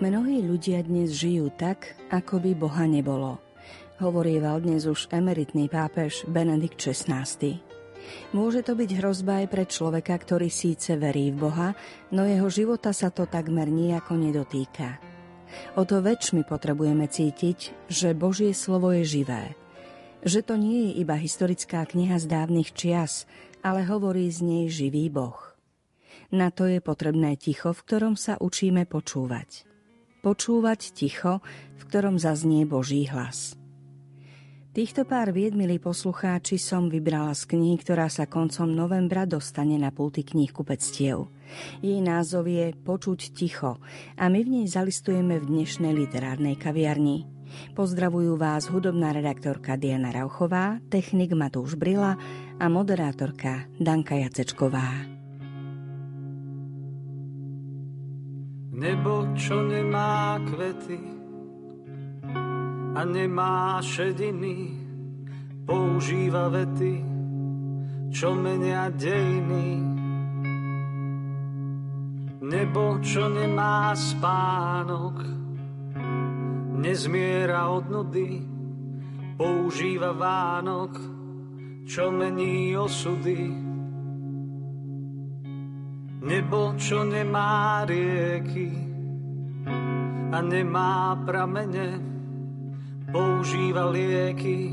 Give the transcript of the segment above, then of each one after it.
Mnohí ľudia dnes žijú tak, ako by Boha nebolo. Hovorieval dnes už emeritný pápež Benedikt XVI. Môže to byť hrozba aj pre človeka, ktorý síce verí v Boha, no jeho života sa to takmer nejako nedotýka. O to väčšmi potrebujeme cítiť, že Božie slovo je živé. Že to nie je iba historická kniha z dávnych čias, ale hovorí z nej živý Boh. Na to je potrebné ticho, v ktorom sa učíme počúvať počúvať ticho, v ktorom zaznie Boží hlas. Týchto pár vied, milí poslucháči, som vybrala z knihy, ktorá sa koncom novembra dostane na pulty kníh kupectiev. Jej názov je Počuť ticho a my v nej zalistujeme v dnešnej literárnej kaviarni. Pozdravujú vás hudobná redaktorka Diana Rauchová, technik Matúš Brila a moderátorka Danka Jacečková. Nebo, čo nemá kvety a nemá šediny, používa vety, čo menia dejiny. Nebo, čo nemá spánok, nezmiera od nudy, používa Vánok, čo mení osudy. Nebo, čo nemá rieky a nemá pramene, používa lieky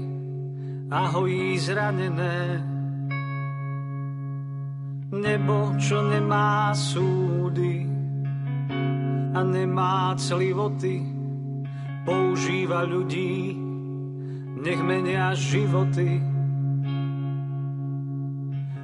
a hojí zranené. Nebo, čo nemá súdy a nemá clivoty, používa ľudí, nech menia životy.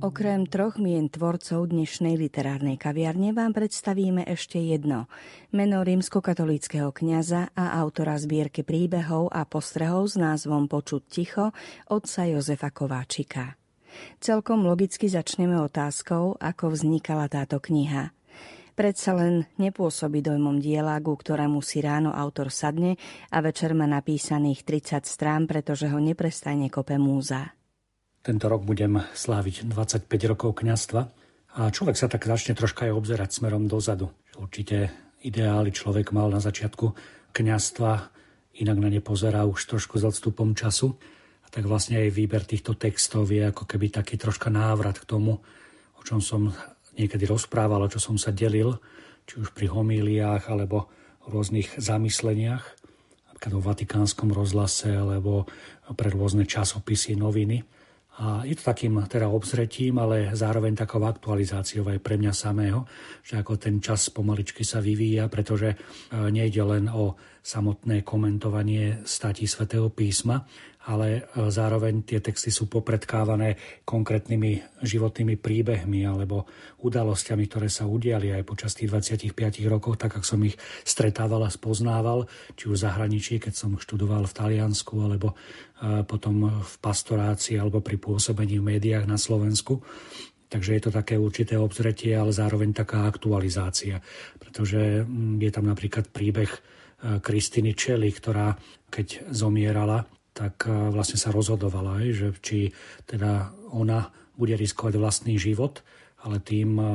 Okrem troch mien tvorcov dnešnej literárnej kaviarne vám predstavíme ešte jedno. Meno rímskokatolíckého kňaza a autora zbierky príbehov a postrehov s názvom Počuť ticho otca Jozefa Kováčika. Celkom logicky začneme otázkou, ako vznikala táto kniha. Predsa len nepôsobí dojmom diela, ku ktorému si ráno autor sadne a večer má napísaných 30 strán, pretože ho neprestajne kope múza. Tento rok budem sláviť 25 rokov kňastva a človek sa tak začne troška aj obzerať smerom dozadu. Určite ideály človek mal na začiatku kňastva, inak na ne pozerá už trošku s odstupom času. A tak vlastne aj výber týchto textov je ako keby taký troška návrat k tomu, o čom som niekedy rozprával, o čo som sa delil, či už pri homíliách alebo rôznych zamysleniach, napríklad o Vatikánskom rozhlase alebo pre rôzne časopisy, noviny. A je to takým teda obzretím, ale zároveň takou aktualizáciou aj pre mňa samého, že ako ten čas pomaličky sa vyvíja, pretože e, nejde len o samotné komentovanie statí svätého písma, ale e, zároveň tie texty sú popredkávané konkrétnymi životnými príbehmi alebo udalosťami, ktoré sa udiali aj počas tých 25 rokov, tak ako som ich stretával a spoznával, či už v zahraničí, keď som študoval v Taliansku, alebo e, potom v pastorácii, alebo pri pôsobení v médiách na Slovensku. Takže je to také určité obzretie, ale zároveň taká aktualizácia. Pretože mm, je tam napríklad príbeh e, Kristiny Čeli, ktorá keď zomierala, tak e, vlastne sa rozhodovala, že či teda ona bude riskovať vlastný život, ale tým e,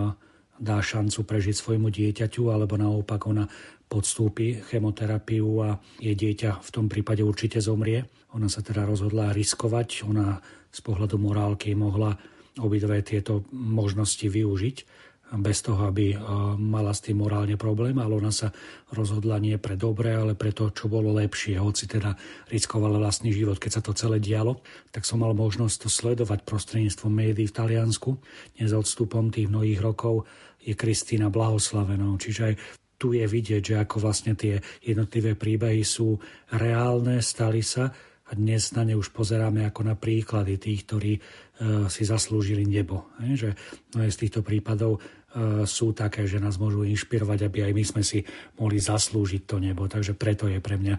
dá šancu prežiť svojmu dieťaťu, alebo naopak ona podstúpi chemoterapiu a jej dieťa v tom prípade určite zomrie. Ona sa teda rozhodla riskovať, ona z pohľadu morálky mohla obidve tieto možnosti využiť bez toho, aby e, mala s tým morálne problém, ale ona sa rozhodla nie pre dobré, ale pre to, čo bolo lepšie. Hoci teda riskovala vlastný život, keď sa to celé dialo, tak som mal možnosť to sledovať prostredníctvom médií v Taliansku. Dnes odstupom tých mnohých rokov je Kristýna blahoslavenou. Čiže aj tu je vidieť, že ako vlastne tie jednotlivé príbehy sú reálne, stali sa a dnes na ne už pozeráme ako na príklady tých, ktorí e, si zaslúžili nebo. Že mnohé z týchto prípadov sú také, že nás môžu inšpirovať, aby aj my sme si mohli zaslúžiť to nebo. Takže preto je pre mňa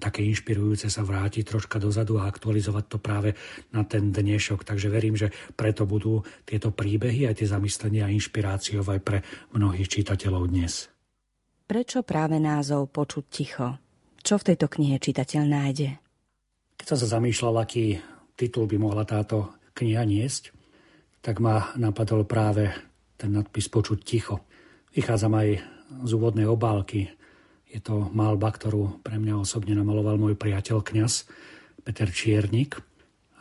také inšpirujúce sa vrátiť troška dozadu a aktualizovať to práve na ten dnešok. Takže verím, že preto budú tieto príbehy aj tie zamyslenia a inšpiráciou aj pre mnohých čitateľov dnes. Prečo práve názov Počuť ticho? Čo v tejto knihe čitateľ nájde? Keď som sa zamýšľal, aký titul by mohla táto kniha niesť, tak ma napadol práve ten nadpis Počuť ticho. Vychádzam aj z úvodnej obálky. Je to malba, ktorú pre mňa osobne namaloval môj priateľ kňaz Peter Čiernik.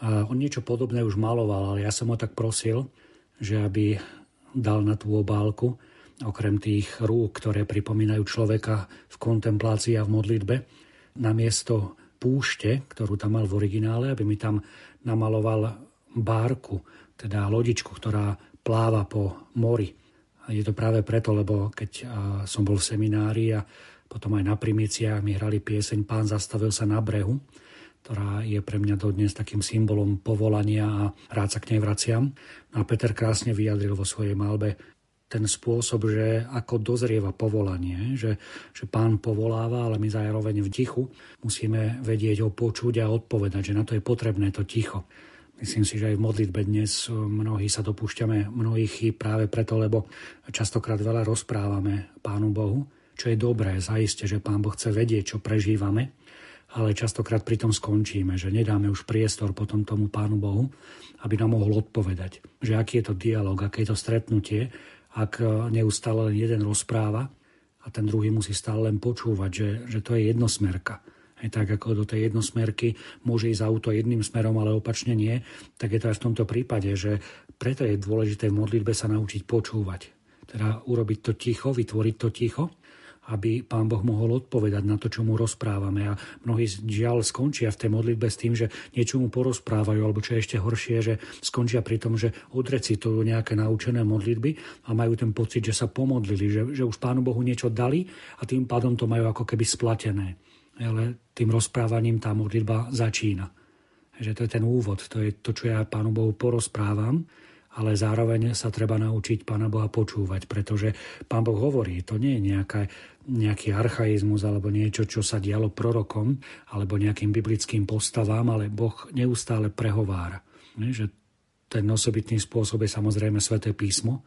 A on niečo podobné už maloval, ale ja som ho tak prosil, že aby dal na tú obálku, okrem tých rúk, ktoré pripomínajú človeka v kontemplácii a v modlitbe, namiesto púšte, ktorú tam mal v originále, aby mi tam namaloval bárku, teda lodičku, ktorá pláva po mori. Je to práve preto, lebo keď som bol v seminári a potom aj na primiciach mi hrali pieseň Pán zastavil sa na brehu, ktorá je pre mňa dodnes takým symbolom povolania a rád sa k nej vraciam. No a Peter krásne vyjadril vo svojej malbe ten spôsob, že ako dozrieva povolanie, že, že pán povoláva, ale my zároveň v tichu musíme vedieť ho počuť a odpovedať, že na to je potrebné to ticho. Myslím si, že aj v modlitbe dnes mnohí sa dopúšťame mnohých chýb práve preto, lebo častokrát veľa rozprávame Pánu Bohu, čo je dobré, zaiste, že Pán Boh chce vedieť, čo prežívame, ale častokrát pri tom skončíme, že nedáme už priestor potom tomu Pánu Bohu, aby nám mohol odpovedať, že aký je to dialog, aké je to stretnutie ak e, neustále len jeden rozpráva a ten druhý musí stále len počúvať, že, že to je jednosmerka. Aj tak ako do tej jednosmerky môže ísť auto jedným smerom, ale opačne nie, tak je to aj v tomto prípade, že preto je dôležité v modlitbe sa naučiť počúvať. Teda urobiť to ticho, vytvoriť to ticho aby pán Boh mohol odpovedať na to, čo mu rozprávame. A mnohí žiaľ skončia v tej modlitbe s tým, že niečo mu porozprávajú, alebo čo je ešte horšie, že skončia pri tom, že odrecitujú nejaké naučené modlitby a majú ten pocit, že sa pomodlili, že, že už pánu Bohu niečo dali a tým pádom to majú ako keby splatené. Ale tým rozprávaním tá modlitba začína. Že to je ten úvod, to je to, čo ja pánu Bohu porozprávam ale zároveň sa treba naučiť Pána Boha počúvať, pretože Pán Boh hovorí, to nie je nejaká, nejaký archaizmus alebo niečo, čo sa dialo prorokom alebo nejakým biblickým postavám, ale Boh neustále prehovára. Že ten osobitný spôsob je samozrejme sväté písmo,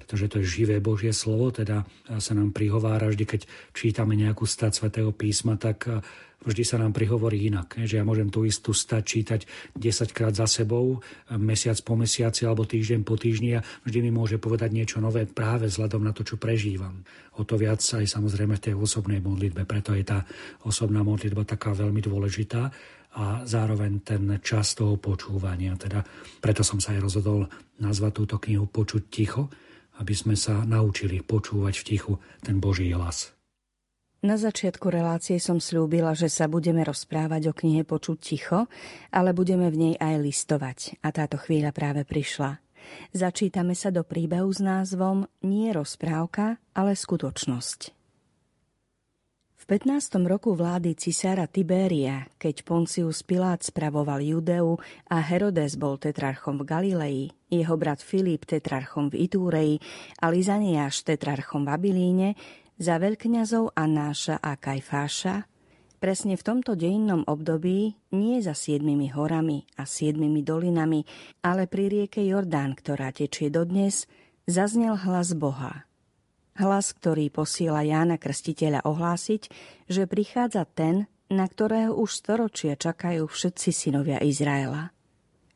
pretože to je živé Božie slovo, teda sa nám prihovára vždy, keď čítame nejakú stať svätého písma, tak vždy sa nám prihovorí inak. Že ja môžem tú istú stať čítať 10 krát za sebou, mesiac po mesiaci alebo týždeň po týždni a vždy mi môže povedať niečo nové práve vzhľadom na to, čo prežívam. O to viac aj samozrejme v tej osobnej modlitbe. Preto je tá osobná modlitba taká veľmi dôležitá a zároveň ten čas toho počúvania. Teda preto som sa aj rozhodol nazvať túto knihu Počuť ticho, aby sme sa naučili počúvať v tichu ten Boží hlas. Na začiatku relácie som slúbila, že sa budeme rozprávať o knihe Počuť ticho, ale budeme v nej aj listovať a táto chvíľa práve prišla. Začítame sa do príbehu s názvom Nie rozprávka, ale skutočnosť. V 15. roku vlády cisára Tiberia, keď Poncius Pilát spravoval Judeu a Herodes bol tetrarchom v Galilei, jeho brat Filip tetrarchom v Itúreji a Lizaniáš tetrarchom v Abiliíne, za veľkňazov Anáša a Kajfáša, Presne v tomto dejinnom období, nie za siedmimi horami a siedmimi dolinami, ale pri rieke Jordán, ktorá tečie dodnes, zaznel hlas Boha. Hlas, ktorý posiela Jána Krstiteľa ohlásiť, že prichádza ten, na ktorého už storočia čakajú všetci synovia Izraela.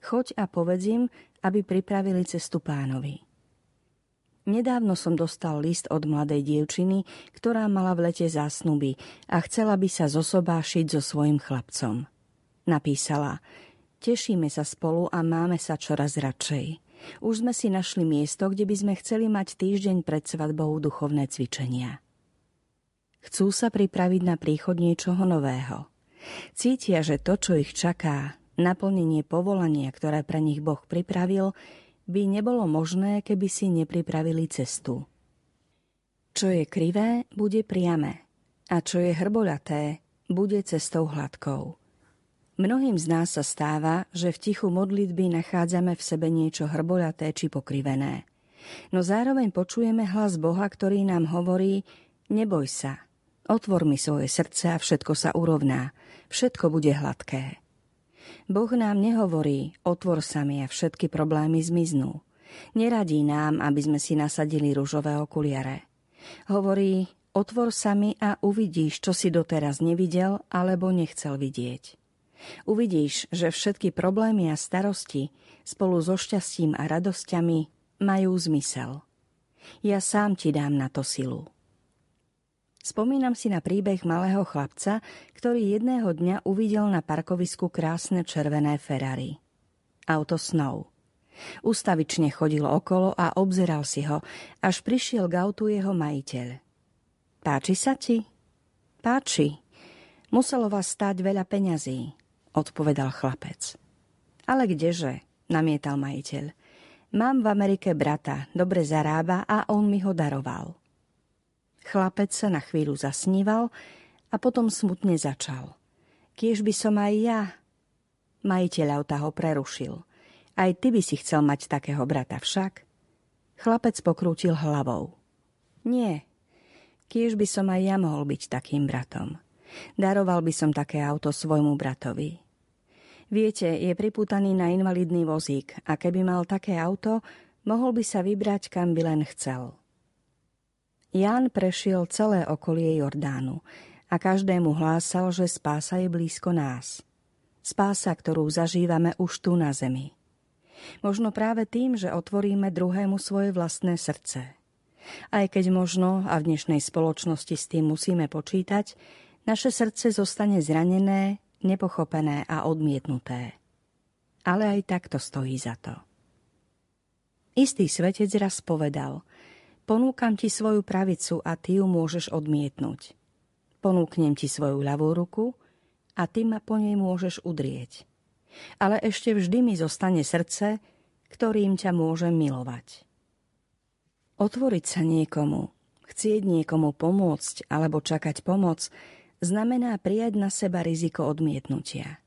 Choď a povedz im, aby pripravili cestu pánovi. Nedávno som dostal list od mladej dievčiny, ktorá mala v lete zásnuby a chcela by sa zosobášiť so svojim chlapcom. Napísala, tešíme sa spolu a máme sa čoraz radšej. Už sme si našli miesto, kde by sme chceli mať týždeň pred svadbou duchovné cvičenia. Chcú sa pripraviť na príchod niečoho nového. Cítia, že to, čo ich čaká, naplnenie povolania, ktoré pre nich Boh pripravil, by nebolo možné, keby si nepripravili cestu. Čo je krivé, bude priame, a čo je hrboľaté, bude cestou hladkou. Mnohým z nás sa stáva, že v tichu modlitby nachádzame v sebe niečo hrboľaté či pokrivené. No zároveň počujeme hlas Boha, ktorý nám hovorí Neboj sa, otvor mi svoje srdce a všetko sa urovná, všetko bude hladké. Boh nám nehovorí, otvor sa mi a všetky problémy zmiznú. Neradí nám, aby sme si nasadili rúžové okuliare. Hovorí, otvor sa mi a uvidíš, čo si doteraz nevidel alebo nechcel vidieť. Uvidíš, že všetky problémy a starosti spolu so šťastím a radosťami majú zmysel. Ja sám ti dám na to silu. Spomínam si na príbeh malého chlapca, ktorý jedného dňa uvidel na parkovisku krásne červené Ferrari. Auto Snow. Ustavične chodil okolo a obzeral si ho, až prišiel k autu jeho majiteľ. Páči sa ti? Páči. Muselo vás stáť veľa peňazí, odpovedal chlapec. Ale kdeže, namietal majiteľ. Mám v Amerike brata, dobre zarába a on mi ho daroval. Chlapec sa na chvíľu zasníval a potom smutne začal. Kiež by som aj ja... Majiteľ auta ho prerušil. Aj ty by si chcel mať takého brata však? Chlapec pokrútil hlavou. Nie, kiež by som aj ja mohol byť takým bratom. Daroval by som také auto svojmu bratovi. Viete, je pripútaný na invalidný vozík a keby mal také auto, mohol by sa vybrať, kam by len chcel. Ján prešiel celé okolie Jordánu a každému hlásal, že spása je blízko nás. Spása, ktorú zažívame už tu na zemi. Možno práve tým, že otvoríme druhému svoje vlastné srdce. Aj keď možno, a v dnešnej spoločnosti s tým musíme počítať, naše srdce zostane zranené, nepochopené a odmietnuté. Ale aj takto stojí za to. Istý svetec raz povedal – Ponúkam ti svoju pravicu a ty ju môžeš odmietnúť. Ponúknem ti svoju ľavú ruku a ty ma po nej môžeš udrieť. Ale ešte vždy mi zostane srdce, ktorým ťa môžem milovať. Otvoriť sa niekomu, chcieť niekomu pomôcť alebo čakať pomoc, znamená prijať na seba riziko odmietnutia.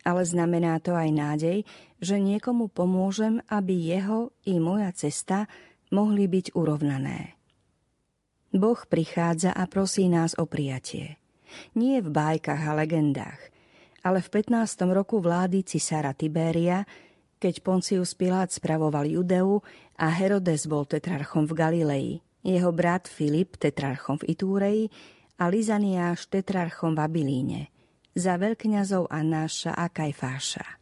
Ale znamená to aj nádej, že niekomu pomôžem, aby jeho i moja cesta mohli byť urovnané. Boh prichádza a prosí nás o prijatie. Nie v bájkach a legendách, ale v 15. roku vlády cisára Tibéria, keď Poncius Pilát spravoval Judeu a Herodes bol tetrarchom v Galilei, jeho brat Filip tetrarchom v Itúreji a Lizaniáš tetrarchom v Abiline, za veľkňazov Anáša a Kajfáša.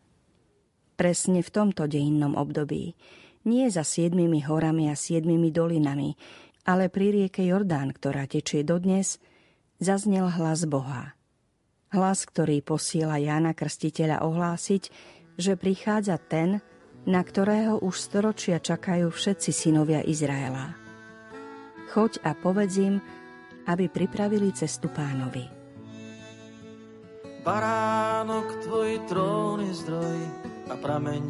Presne v tomto dejinnom období nie za siedmimi horami a siedmimi dolinami, ale pri rieke Jordán, ktorá tečie dodnes, zaznel hlas Boha. Hlas, ktorý posiela Jána Krstiteľa ohlásiť, že prichádza ten, na ktorého už storočia čakajú všetci synovia Izraela. Choď a povedz im, aby pripravili cestu pánovi. Baránok, tvoj trón je zdroj a prameň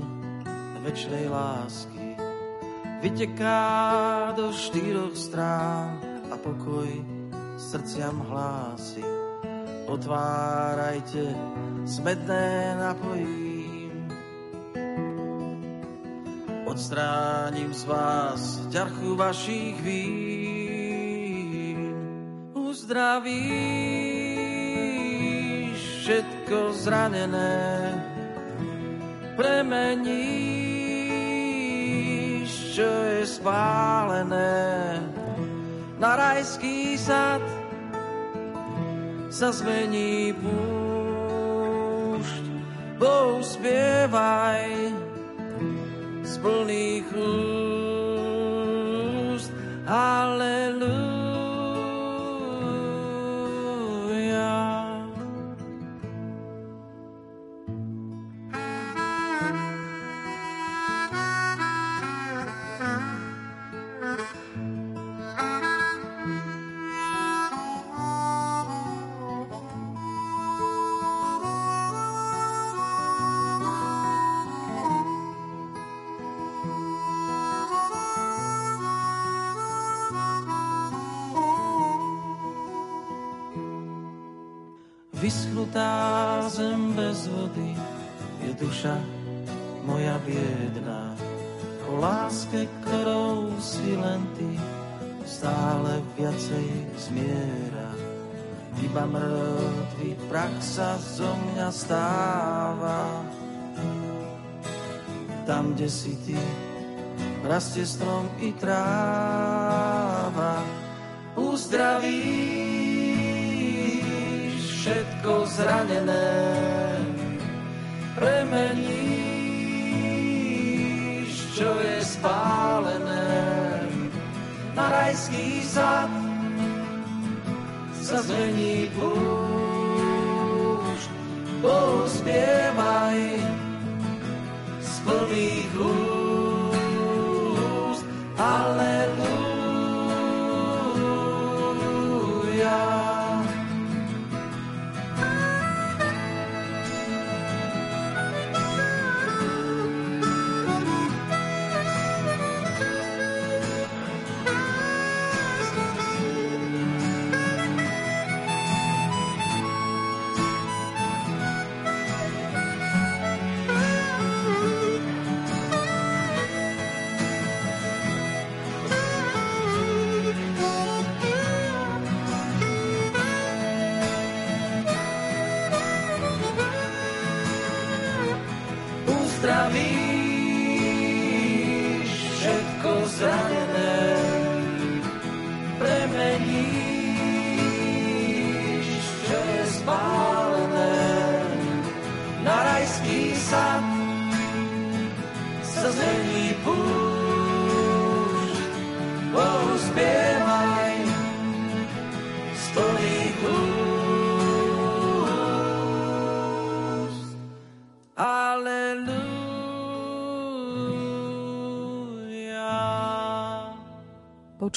večnej lásky vyteká do štyroch strán a pokoj srdciam hlási. Otvárajte, smedné napojím. Odstránim z vás ťarchu vašich vín. Uzdravím všetko zranené premeníš, čo je spálené na rajský sad sa zmení púšť. Bohu spievaj z plných úst. Hallelujah. Láske, ktorou si len ty stále viacej zmiera. Iba mŕtvý prach sa zo mňa stáva. Tam, kde si ty, rastie strom i tráva. Uzdraví všetko zranené premeníš, čo je spálené na rajský sad sa zmení púšť. Bohu spievaj z plných úst. Aleluja.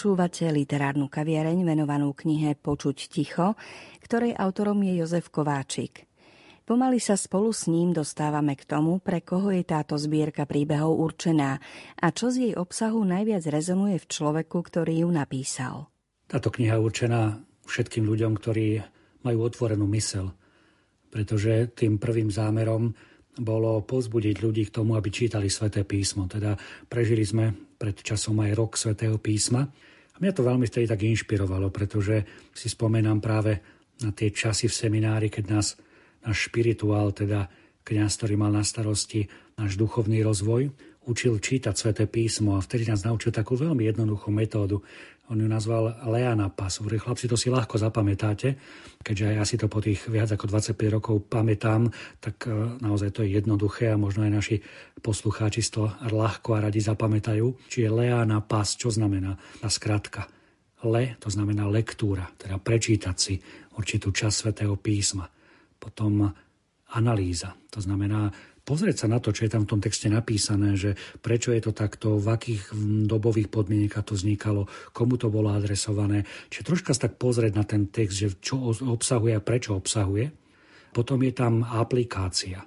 Počúvate literárnu kaviareň venovanú knihe Počuť ticho, ktorej autorom je Jozef Kováčik. Pomaly sa spolu s ním dostávame k tomu, pre koho je táto zbierka príbehov určená a čo z jej obsahu najviac rezonuje v človeku, ktorý ju napísal. Táto kniha je určená všetkým ľuďom, ktorí majú otvorenú mysel, pretože tým prvým zámerom bolo pozbudiť ľudí k tomu, aby čítali sväté písmo. Teda prežili sme pred časom aj rok svätého písma. A mňa to veľmi vtedy tak inšpirovalo, pretože si spomenám práve na tie časy v seminári, keď nás náš špirituál, teda kňaz, ktorý mal na starosti náš duchovný rozvoj, učil čítať sväté písmo a vtedy nás naučil takú veľmi jednoduchú metódu. On ju nazval Leana Pas. Hovorí, chlapci, to si ľahko zapamätáte, keďže aj ja si to po tých viac ako 25 rokov pamätám, tak e, naozaj to je jednoduché a možno aj naši poslucháči to ľahko a radi zapamätajú. Čiže Leana Pas, čo znamená tá skratka? Le, to znamená lektúra, teda prečítať si určitú časť svätého písma. Potom analýza, to znamená pozrieť sa na to, čo je tam v tom texte napísané, že prečo je to takto, v akých dobových podmienkach to vznikalo, komu to bolo adresované. Čiže troška sa tak pozrieť na ten text, že čo obsahuje a prečo obsahuje. Potom je tam aplikácia.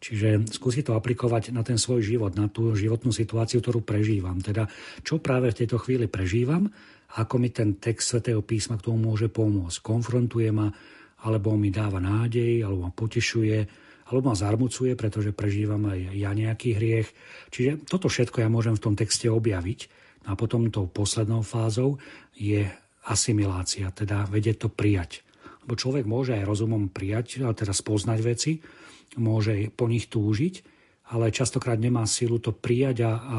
Čiže skúsiť to aplikovať na ten svoj život, na tú životnú situáciu, ktorú prežívam. Teda čo práve v tejto chvíli prežívam, ako mi ten text svätého písma k tomu môže pomôcť. Konfrontuje ma, alebo mi dáva nádej, alebo ma potešuje, alebo ma zarmucuje, pretože prežívam aj ja nejaký hriech. Čiže toto všetko ja môžem v tom texte objaviť. A potom tou poslednou fázou je asimilácia, teda vedieť to prijať. Bo človek môže aj rozumom prijať, a teraz poznať veci, môže po nich túžiť, ale častokrát nemá silu to prijať a, a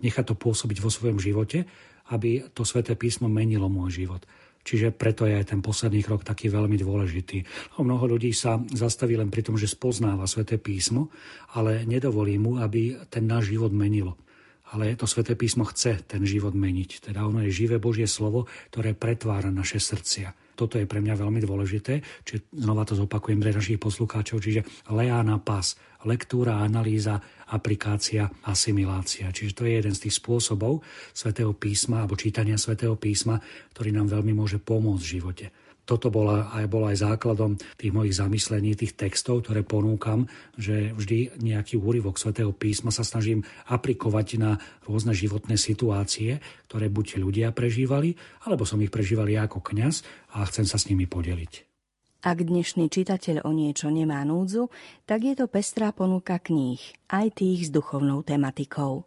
nechať to pôsobiť vo svojom živote, aby to sväté písmo menilo môj život. Čiže preto je ten posledný krok taký veľmi dôležitý. O mnoho ľudí sa zastaví len pri tom, že spoznáva sväté písmo, ale nedovolí mu, aby ten náš život menilo ale to sväté písmo chce ten život meniť. Teda ono je živé Božie slovo, ktoré pretvára naše srdcia. Toto je pre mňa veľmi dôležité, čiže znova to zopakujem pre našich poslucháčov, čiže leána pas, lektúra, analýza, aplikácia, asimilácia. Čiže to je jeden z tých spôsobov svätého písma alebo čítania svätého písma, ktorý nám veľmi môže pomôcť v živote toto bola aj, bola aj základom tých mojich zamyslení, tých textov, ktoré ponúkam, že vždy nejaký úryvok svätého písma sa snažím aplikovať na rôzne životné situácie, ktoré buď ľudia prežívali, alebo som ich prežíval ja ako kňaz a chcem sa s nimi podeliť. Ak dnešný čitateľ o niečo nemá núdzu, tak je to pestrá ponuka kníh, aj tých s duchovnou tematikou.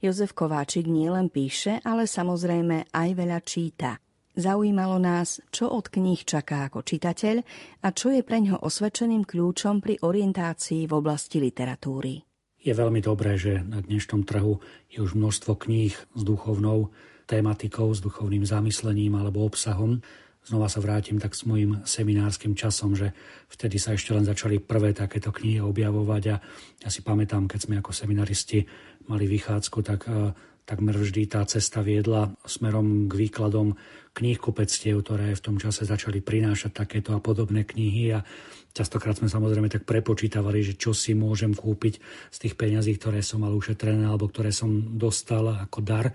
Jozef Kováčik nielen píše, ale samozrejme aj veľa číta – Zaujímalo nás, čo od kníh čaká ako čitateľ a čo je pre ňo osvedčeným kľúčom pri orientácii v oblasti literatúry. Je veľmi dobré, že na dnešnom trhu je už množstvo kníh s duchovnou tématikou, s duchovným zamyslením alebo obsahom. Znova sa vrátim tak s mojim seminárskym časom, že vtedy sa ešte len začali prvé takéto knihy objavovať a ja si pamätám, keď sme ako seminaristi mali vychádzku, tak eh, takmer vždy tá cesta viedla smerom k výkladom kníh kupectiev, ktoré v tom čase začali prinášať takéto a podobné knihy a Častokrát sme samozrejme tak prepočítavali, že čo si môžem kúpiť z tých peňazí, ktoré som mal ušetrené alebo ktoré som dostal ako dar.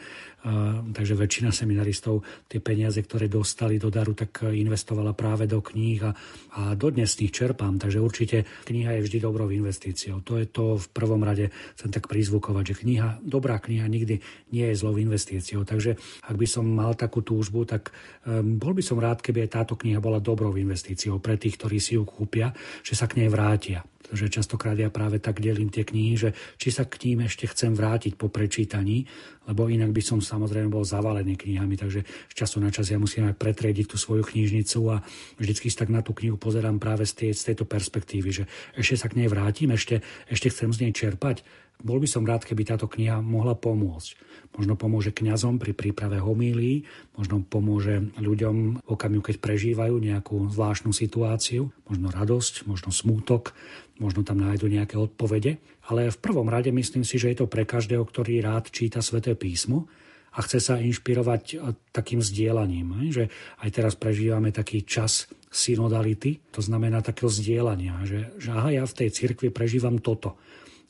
Takže väčšina seminaristov tie peniaze, ktoré dostali do daru, tak investovala práve do kníh a, a dodnes z nich čerpám. Takže určite kniha je vždy dobrou investíciou. To je to v prvom rade, chcem tak prizvukovať, že kniha, dobrá kniha nikdy nie je zlou investíciou. Takže ak by som mal takú túžbu, tak um, bol by som rád, keby aj táto kniha bola dobrou investíciou pre tých, ktorí si ju kúpia že sa k nej vrátia. Pretože častokrát ja práve tak delím tie knihy, že či sa k ním ešte chcem vrátiť po prečítaní, lebo inak by som samozrejme bol zavalený knihami, takže z času na čas ja musím aj pretriediť tú svoju knižnicu a vždycky tak na tú knihu pozerám práve z, tej, z tejto perspektívy, že ešte sa k nej vrátim, ešte, ešte chcem z nej čerpať. Bol by som rád, keby táto kniha mohla pomôcť možno pomôže kňazom pri príprave homílií, možno pomôže ľuďom v okamihu, keď prežívajú nejakú zvláštnu situáciu, možno radosť, možno smútok, možno tam nájdu nejaké odpovede. Ale v prvom rade myslím si, že je to pre každého, ktorý rád číta sväté písmo a chce sa inšpirovať e, takým zdieľaním. Že aj teraz prežívame taký čas synodality, to znamená takého zdieľania, že, že aha, ja v tej cirkvi prežívam toto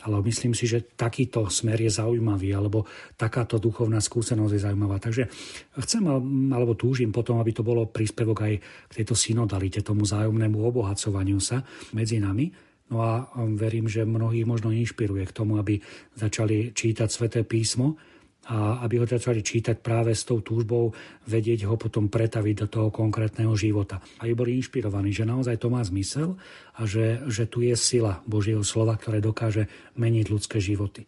ale myslím si, že takýto smer je zaujímavý, alebo takáto duchovná skúsenosť je zaujímavá. Takže chcem alebo túžim potom, aby to bolo príspevok aj k tejto synodalite, tomu zájomnému obohacovaniu sa medzi nami. No a verím, že mnohí možno inšpiruje k tomu, aby začali čítať sväté písmo, a aby ho začali čítať práve s tou túžbou vedieť ho potom pretaviť do toho konkrétneho života. Aby boli inšpirovaní, že naozaj to má zmysel a že, že tu je sila Božieho slova, ktoré dokáže meniť ľudské životy.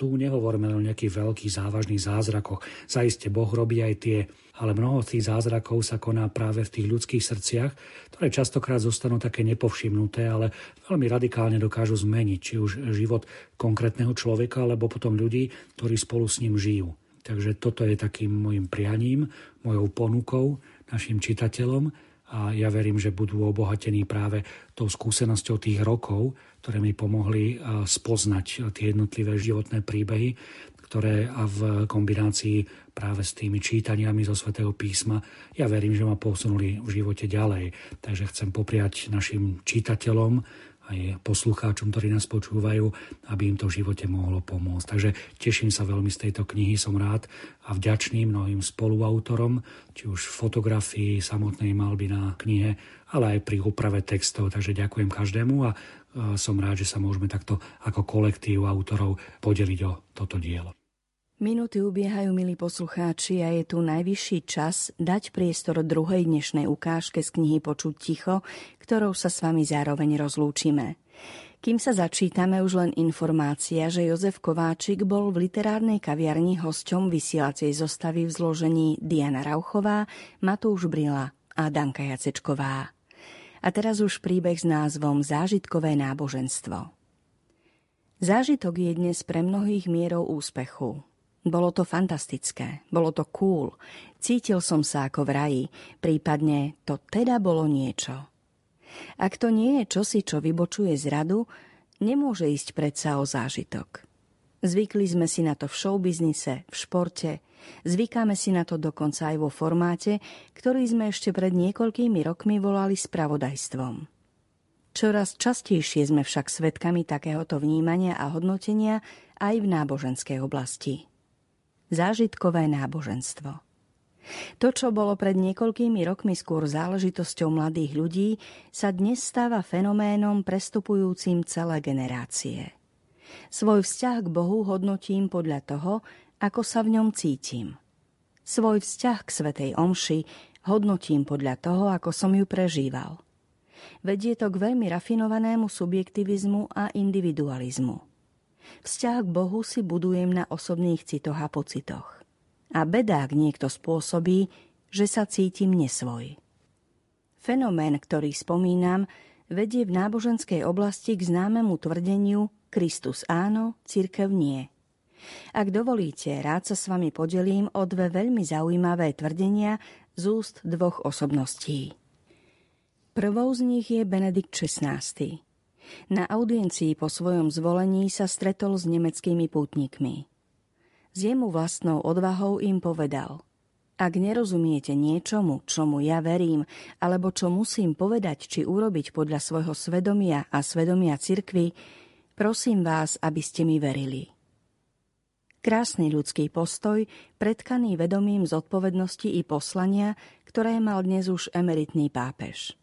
Tu nehovoríme o nejakých veľkých závažných zázrakoch. Zaiste Boh robí aj tie ale mnoho tých zázrakov sa koná práve v tých ľudských srdciach, ktoré častokrát zostanú také nepovšimnuté, ale veľmi radikálne dokážu zmeniť či už život konkrétneho človeka, alebo potom ľudí, ktorí spolu s ním žijú. Takže toto je takým môjim prianím, mojou ponukou našim čitateľom a ja verím, že budú obohatení práve tou skúsenosťou tých rokov, ktoré mi pomohli spoznať tie jednotlivé životné príbehy, ktoré a v kombinácii práve s tými čítaniami zo svätého písma, ja verím, že ma posunuli v živote ďalej. Takže chcem popriať našim čitateľom, aj poslucháčom, ktorí nás počúvajú, aby im to v živote mohlo pomôcť. Takže teším sa veľmi z tejto knihy, som rád a vďačný mnohým spoluautorom, či už fotografii samotnej malby na knihe, ale aj pri úprave textov. Takže ďakujem každému a som rád, že sa môžeme takto ako kolektív autorov podeliť o toto dielo. Minúty ubiehajú, milí poslucháči, a je tu najvyšší čas dať priestor druhej dnešnej ukážke z knihy Počuť ticho, ktorou sa s vami zároveň rozlúčime. Kým sa začítame, už len informácia, že Jozef Kováčik bol v literárnej kaviarni hosťom vysielacej zostavy v zložení Diana Rauchová, Matúš Brila a Danka Jacečková. A teraz už príbeh s názvom Zážitkové náboženstvo. Zážitok je dnes pre mnohých mierou úspechu. Bolo to fantastické, bolo to cool, cítil som sa ako v raji, prípadne to teda bolo niečo. Ak to nie je čosi, čo vybočuje z radu, nemôže ísť predsa o zážitok. Zvykli sme si na to v showbiznise, v športe, zvykáme si na to dokonca aj vo formáte, ktorý sme ešte pred niekoľkými rokmi volali spravodajstvom. Čoraz častejšie sme však svedkami takéhoto vnímania a hodnotenia aj v náboženskej oblasti. Zážitkové náboženstvo. To, čo bolo pred niekoľkými rokmi skôr záležitosťou mladých ľudí, sa dnes stáva fenoménom prestupujúcim celé generácie. Svoj vzťah k Bohu hodnotím podľa toho, ako sa v ňom cítim. Svoj vzťah k Svetej Omši hodnotím podľa toho, ako som ju prežíval – vedie to k veľmi rafinovanému subjektivizmu a individualizmu. Vzťah k Bohu si budujem na osobných citoch a pocitoch. A bedák niekto spôsobí, že sa cítim nesvoj. Fenomén, ktorý spomínam, vedie v náboženskej oblasti k známemu tvrdeniu Kristus áno, církev nie. Ak dovolíte, rád sa s vami podelím o dve veľmi zaujímavé tvrdenia z úst dvoch osobností. Prvou z nich je Benedikt XVI. Na audiencii po svojom zvolení sa stretol s nemeckými pútnikmi. S jemu vlastnou odvahou im povedal Ak nerozumiete niečomu, čomu ja verím, alebo čo musím povedať či urobiť podľa svojho svedomia a svedomia cirkvy, prosím vás, aby ste mi verili. Krásny ľudský postoj, predkaný vedomím zodpovednosti i poslania, ktoré mal dnes už emeritný pápež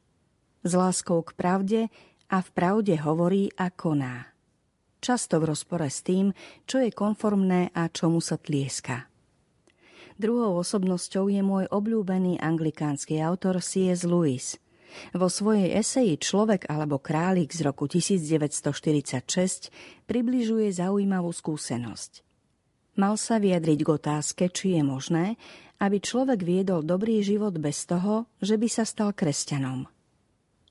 s láskou k pravde a v pravde hovorí a koná. Často v rozpore s tým, čo je konformné a čomu sa tlieska. Druhou osobnosťou je môj obľúbený anglikánsky autor C.S. Lewis. Vo svojej eseji Človek alebo králik z roku 1946 približuje zaujímavú skúsenosť. Mal sa vyjadriť k otázke, či je možné, aby človek viedol dobrý život bez toho, že by sa stal kresťanom –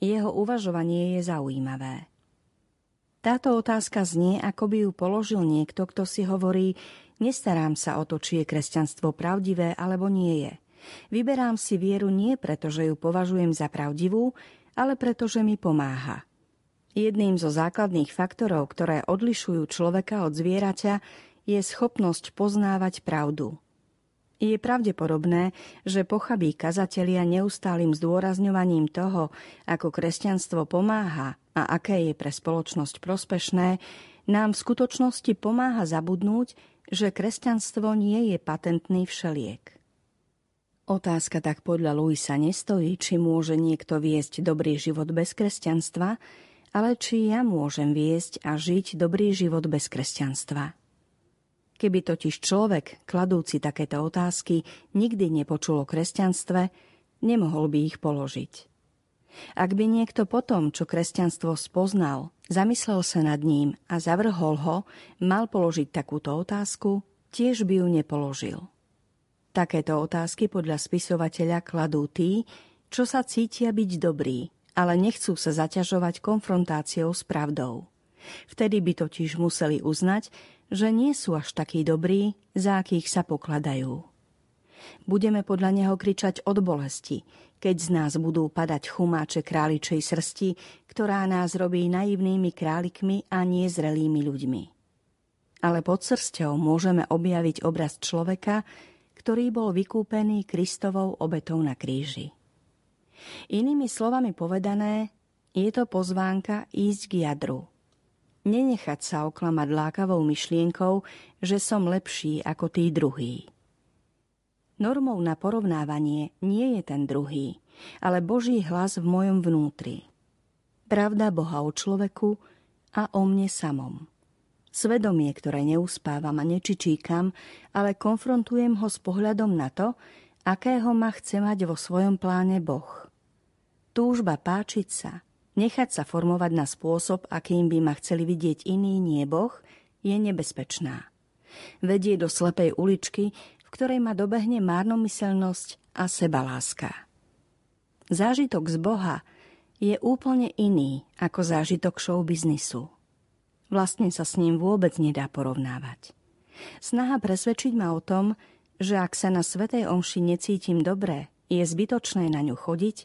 jeho uvažovanie je zaujímavé. Táto otázka znie, ako by ju položil niekto, kto si hovorí, nestarám sa o to, či je kresťanstvo pravdivé alebo nie je. Vyberám si vieru nie preto, že ju považujem za pravdivú, ale preto, že mi pomáha. Jedným zo základných faktorov, ktoré odlišujú človeka od zvieraťa, je schopnosť poznávať pravdu. Je pravdepodobné, že pochabí kazatelia neustálým zdôrazňovaním toho, ako kresťanstvo pomáha a aké je pre spoločnosť prospešné, nám v skutočnosti pomáha zabudnúť, že kresťanstvo nie je patentný všeliek. Otázka tak podľa Luisa nestojí, či môže niekto viesť dobrý život bez kresťanstva, ale či ja môžem viesť a žiť dobrý život bez kresťanstva. Keby totiž človek, kladúci takéto otázky, nikdy nepočul o kresťanstve, nemohol by ich položiť. Ak by niekto potom, čo kresťanstvo spoznal, zamyslel sa nad ním a zavrhol ho, mal položiť takúto otázku, tiež by ju nepoložil. Takéto otázky podľa spisovateľa kladú tí, čo sa cítia byť dobrí, ale nechcú sa zaťažovať konfrontáciou s pravdou. Vtedy by totiž museli uznať, že nie sú až takí dobrí, za akých sa pokladajú. Budeme podľa neho kričať od bolesti, keď z nás budú padať chumáče králičej srsti, ktorá nás robí naivnými králikmi a nezrelými ľuďmi. Ale pod srstou môžeme objaviť obraz človeka, ktorý bol vykúpený Kristovou obetou na kríži. Inými slovami povedané, je to pozvánka ísť k jadru – nenechať sa oklamať lákavou myšlienkou, že som lepší ako tí druhý. Normou na porovnávanie nie je ten druhý, ale Boží hlas v mojom vnútri. Pravda Boha o človeku a o mne samom. Svedomie, ktoré neuspávam a nečičíkam, ale konfrontujem ho s pohľadom na to, akého ma chce mať vo svojom pláne Boh. Túžba páčiť sa, Nechať sa formovať na spôsob, akým by ma chceli vidieť iný, nie Boh, je nebezpečná. Vedie do slepej uličky, ktorej ma dobehne márnomyselnosť a sebaláska. Zážitok z Boha je úplne iný ako zážitok show biznisu. Vlastne sa s ním vôbec nedá porovnávať. Snaha presvedčiť ma o tom, že ak sa na Svetej Omši necítim dobre, je zbytočné na ňu chodiť,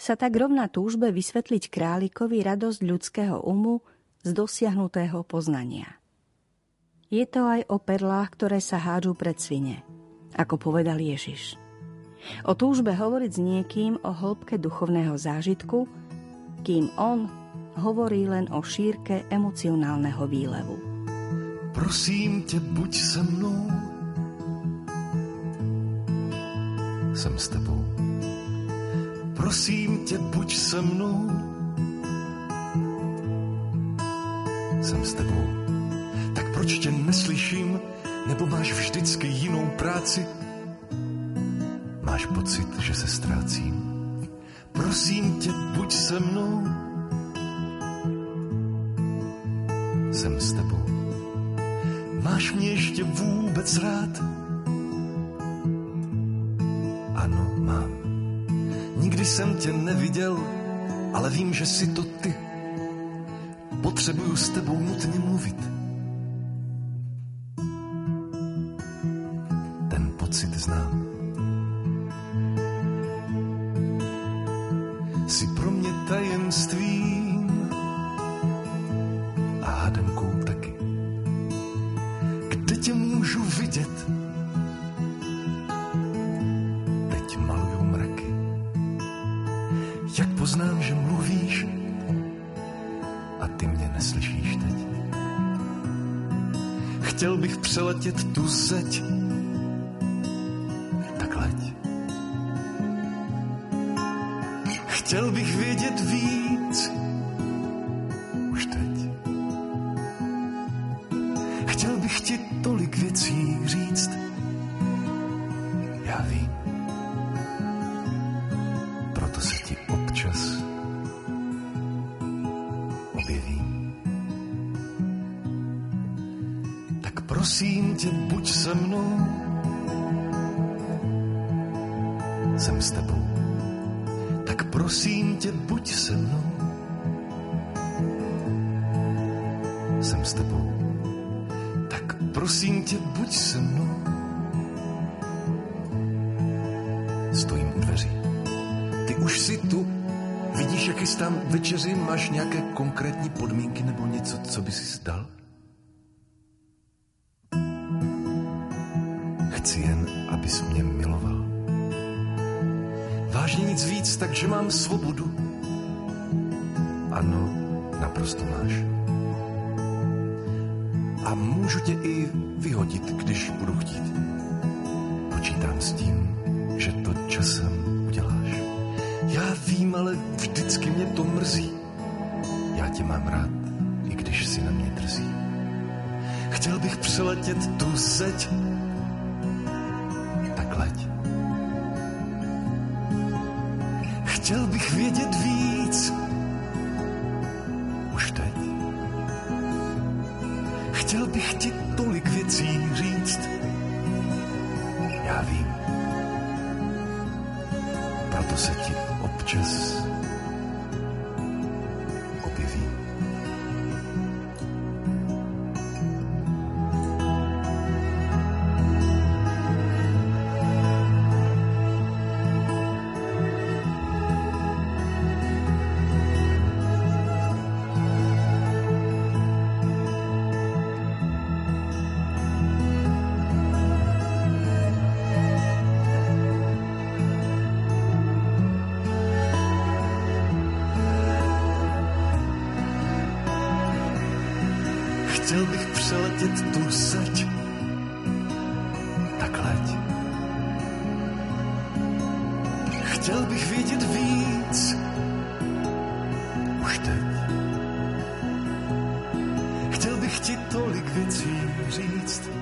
sa tak rovná túžbe vysvetliť králikovi radosť ľudského umu z dosiahnutého poznania. Je to aj o perlách, ktoré sa hádžu pred svine, ako povedal Ježiš. O túžbe hovoriť s niekým o hĺbke duchovného zážitku, kým on hovorí len o šírke emocionálneho výlevu. Prosím tě, buď se mnou. Jsem s tebou. Prosím tě, buď se mnou. Jsem s tebou. Tak proč tě neslyším? Nebo máš vždycky jinou práci? Máš pocit, že se ztrácím? Prosím tě, buď se mnou. Jsem s tebou. Máš mě ještě vůbec rád? Ano, mám. Nikdy jsem tě neviděl, ale vím, že si to ty. Potřebuju s tebou nutně mluvit. Jsi pro mě tajemstvím a hádankou taky. Kde tě můžu vidět? Teď malujou mraky. Jak poznám, že mluvíš a ty mě neslyšíš teď? Chtěl bych přeletět tu zeď, Jsem s tebou. Tak prosím tě, buď se mnou. Stojím u dveří. Ty už si tu. Vidíš, jak tam večeři, máš nějaké konkrétní podmínky nebo něco, co by si dal? Chci jen, abys mě miloval. Vážně nic víc, takže mám svobodu. Ano, naprosto máš. Můžu tě i vyhodit, když budu chtít. Počítám s tím, že to časem uděláš. Já vím, ale vždycky mě to mrzí. Já tě mám rád, i když si na mě drzí. Chtěl bych přeletět tu zeď, já vím. Proto se ti občas vidět tu zeď, tak leď. Chtěl bych vědět víc, už teď. Chtěl bych ti tolik věcí říct,